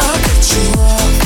I cut you off.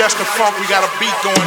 Just the funk. We got a beat going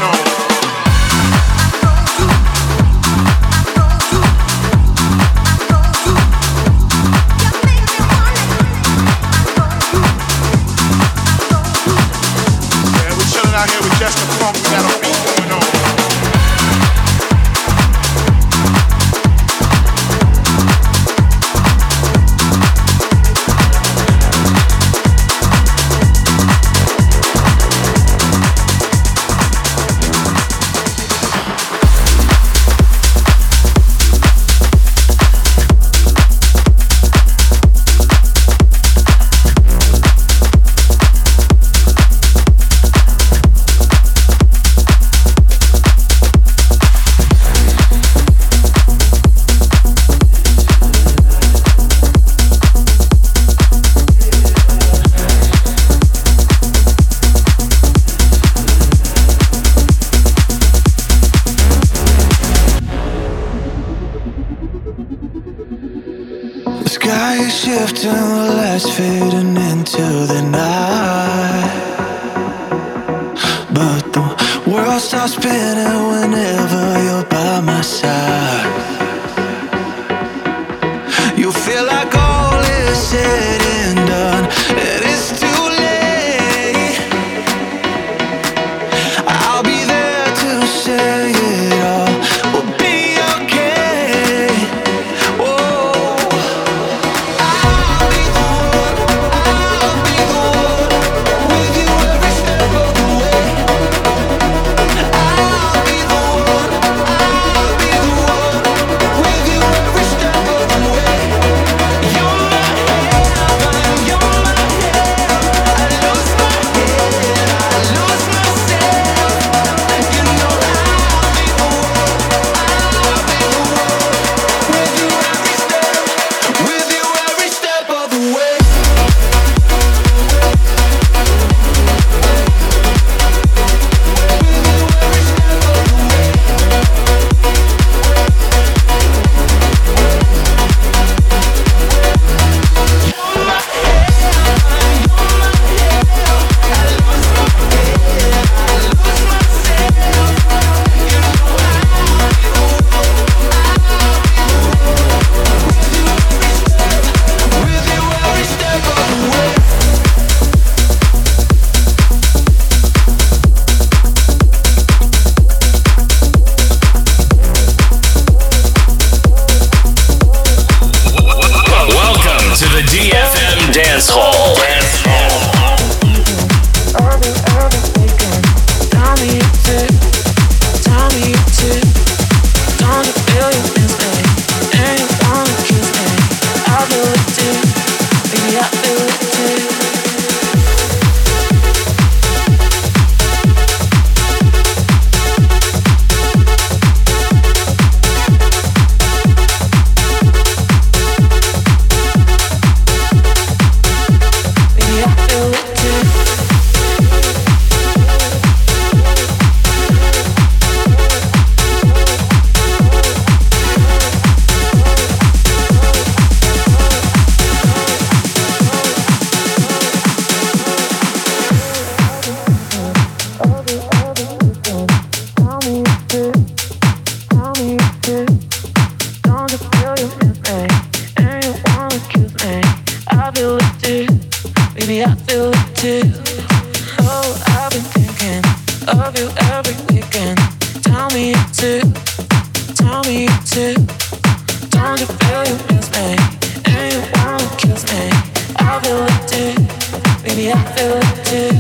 I feel it too.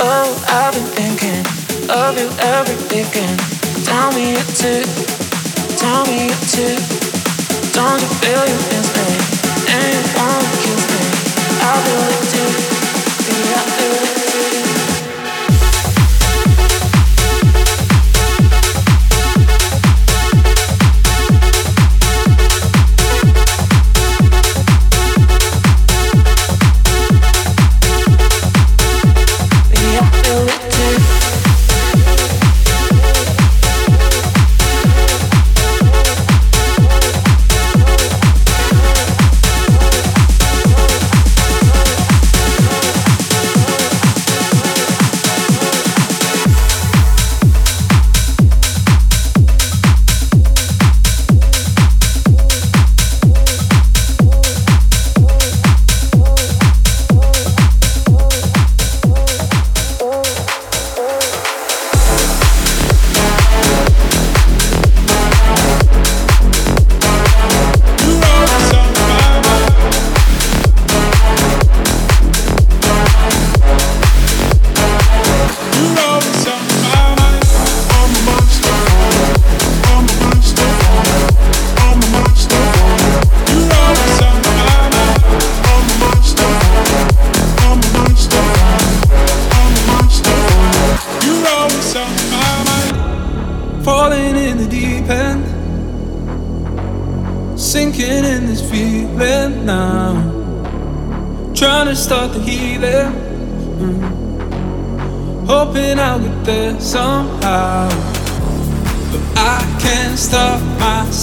Oh, I've been thinking of you every weekend. Tell me you too. Tell me you too. Don't you feel you miss me? And you kiss me? I feel it too. Yeah, I feel it.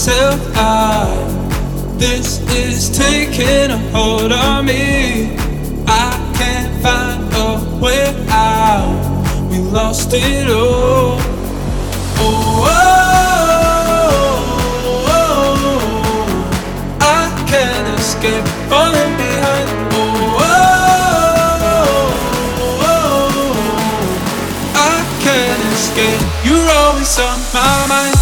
myself I This is taking a hold on me. I can't find a way out. We lost it all. Oh, oh, oh, I can't escape falling behind. Oh, I can't escape. You're always on my mind.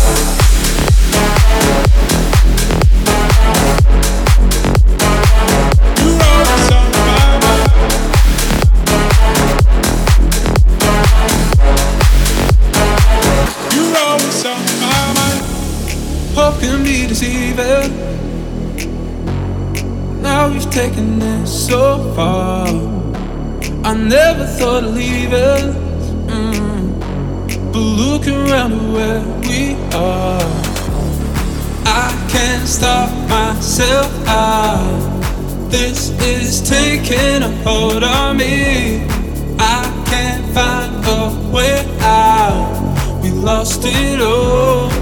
receiving. Now you've taken it so far. I never thought of leaving. Mm. But look around at where we are. I can't stop myself. out. this is taking a hold on me. I can't find a way out. We lost it all.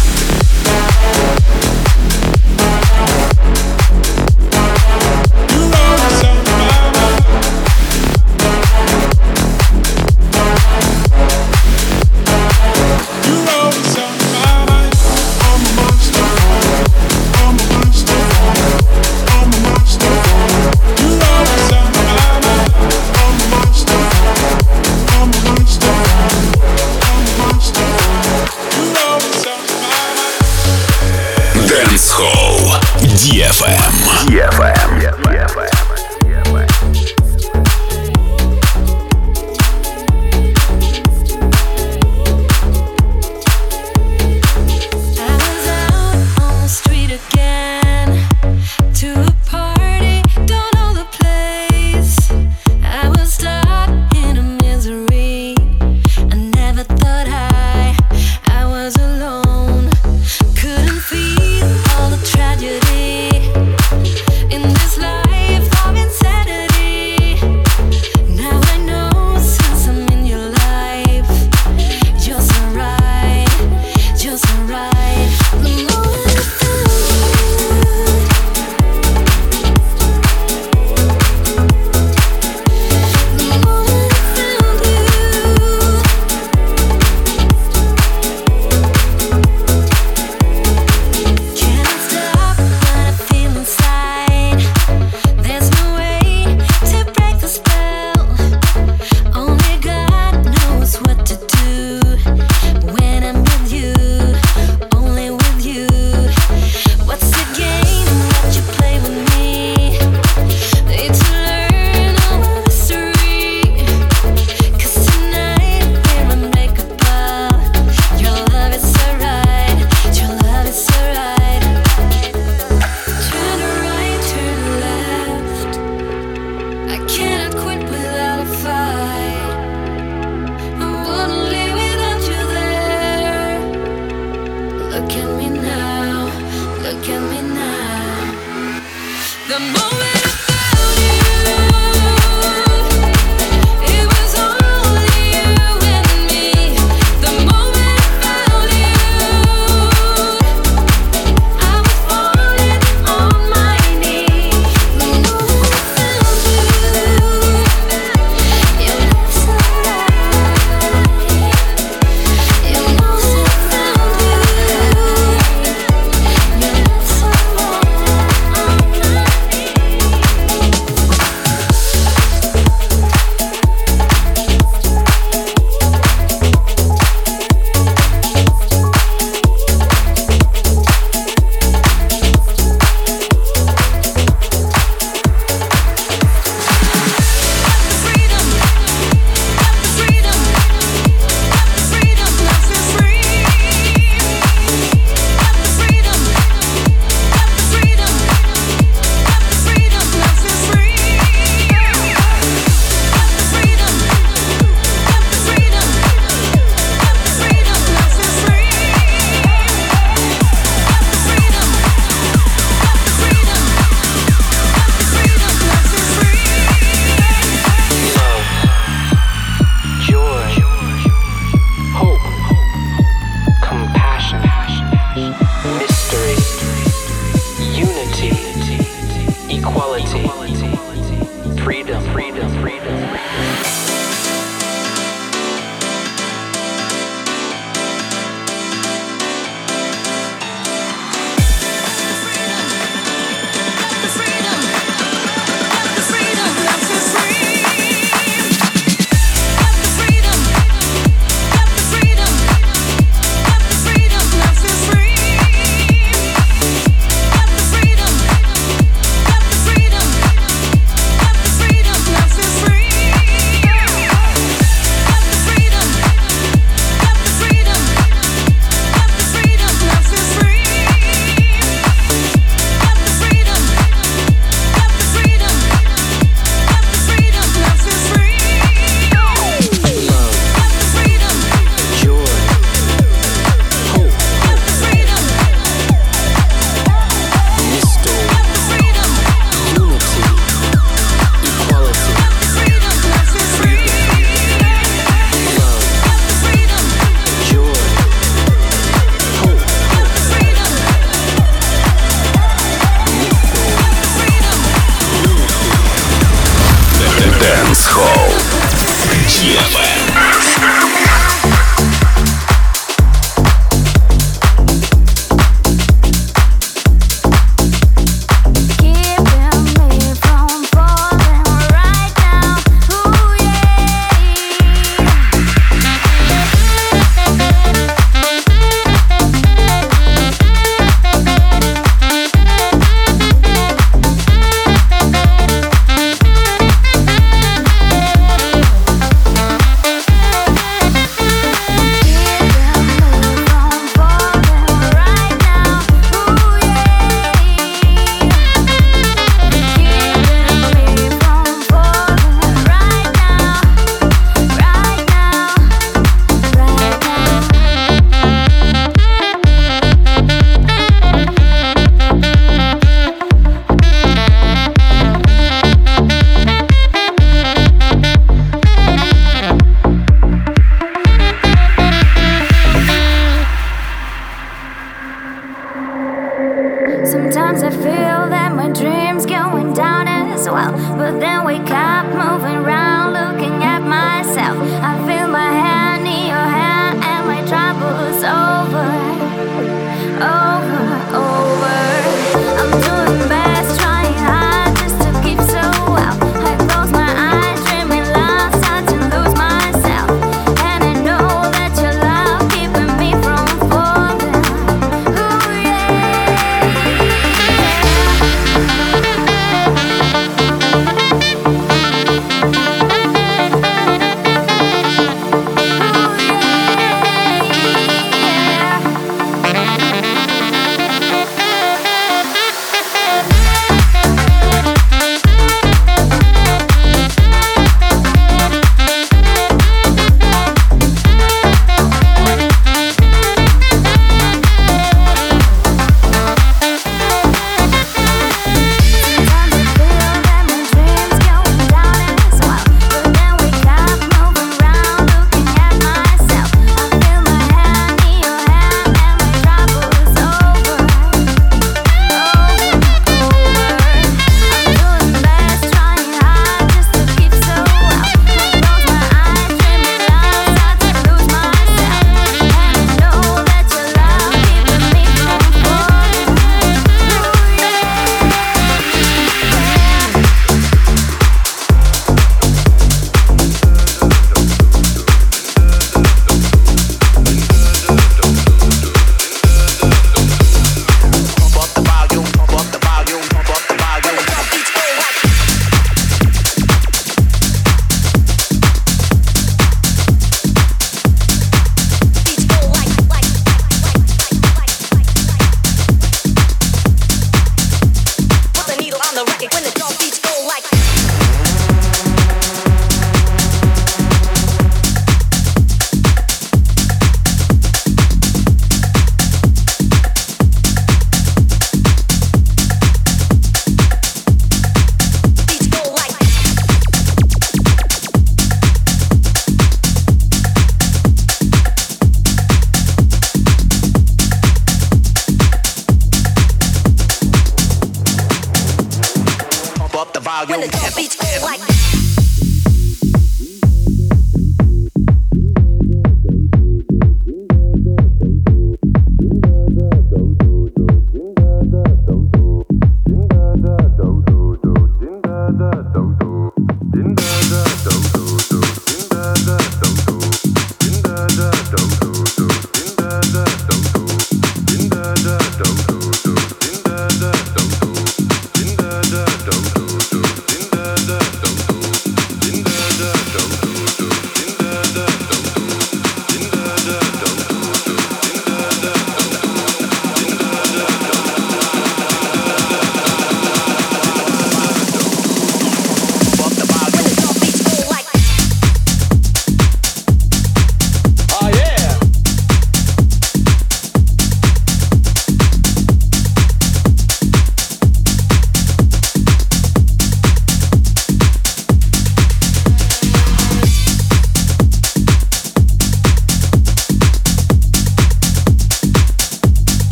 more.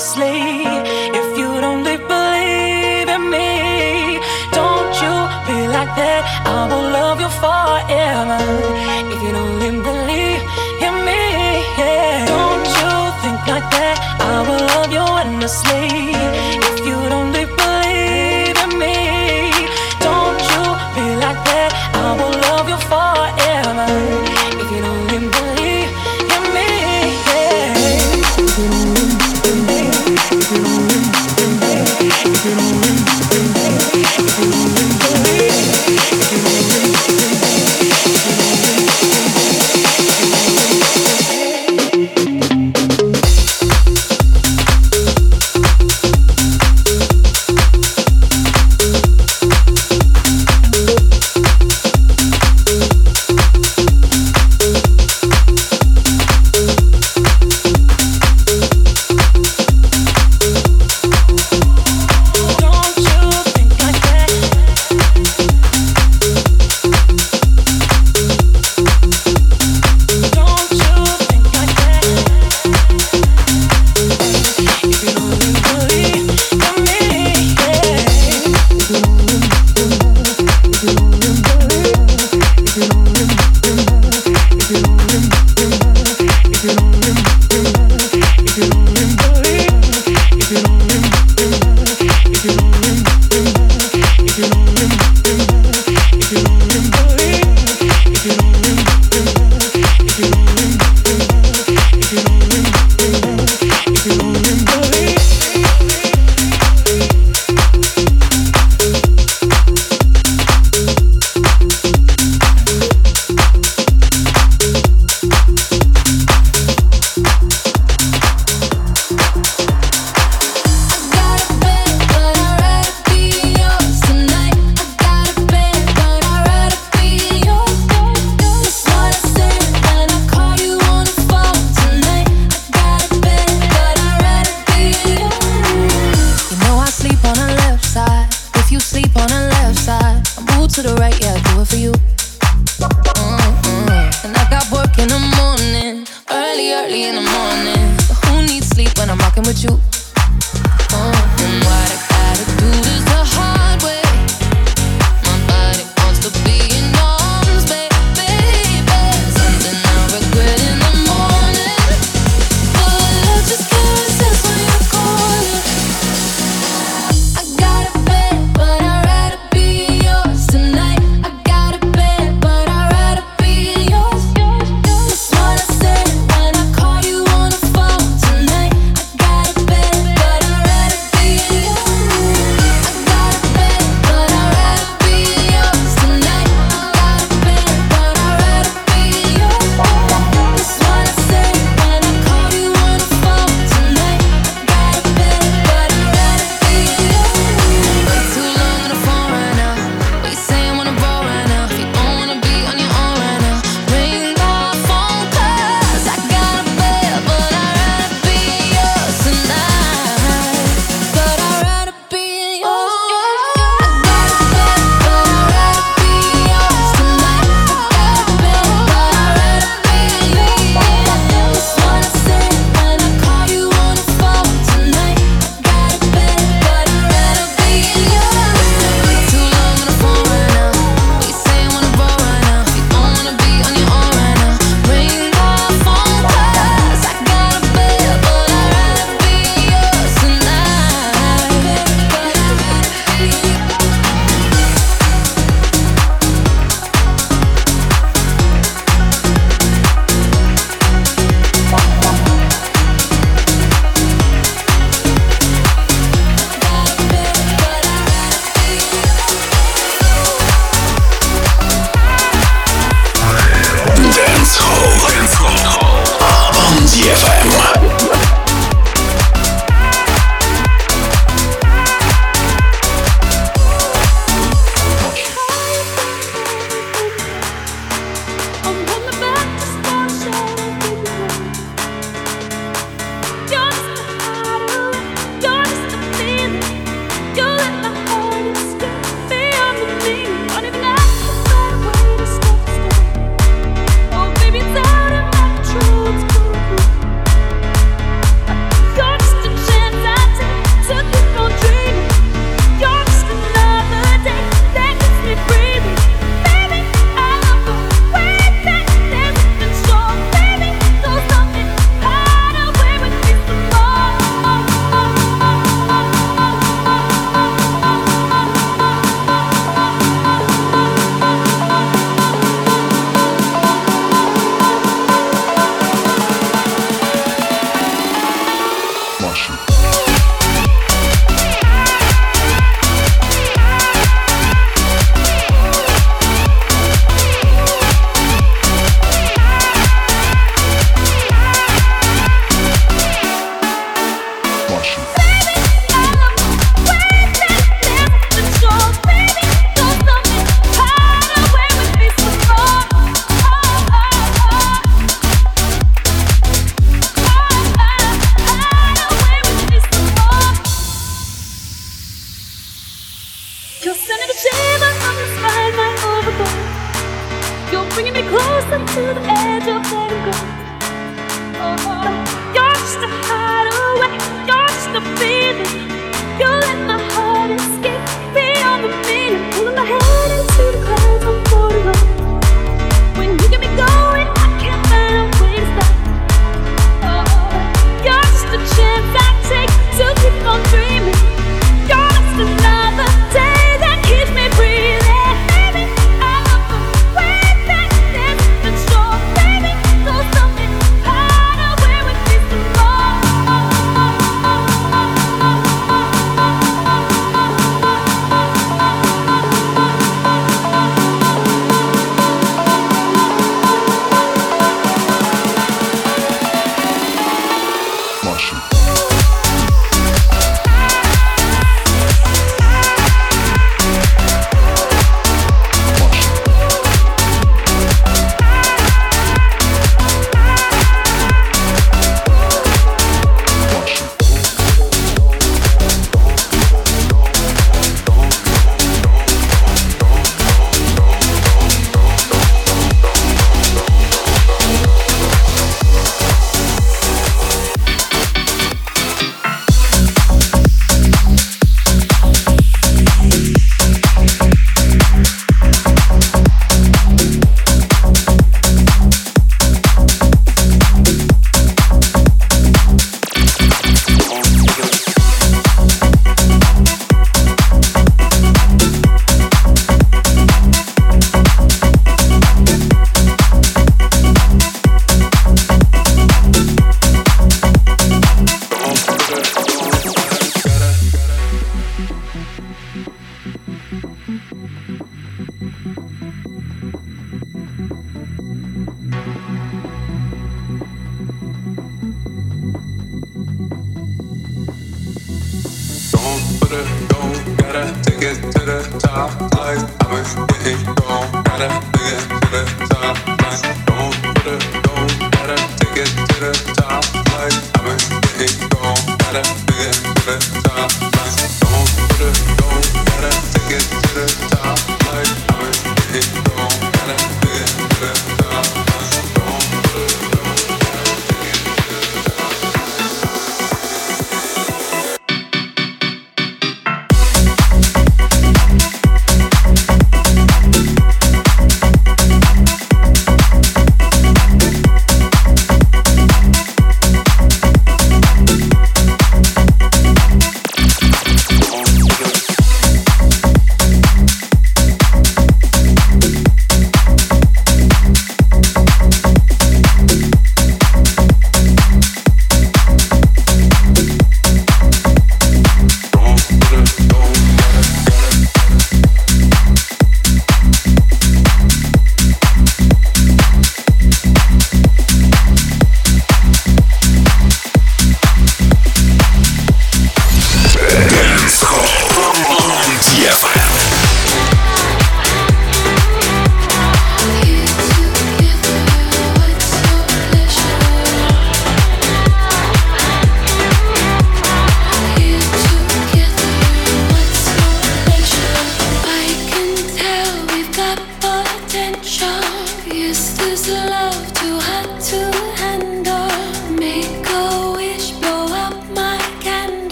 endlessly. If you don't believe in me, don't you be like that. I will love you forever. If you don't believe in me, yeah. don't you think like that. I will love you endlessly. If you don't.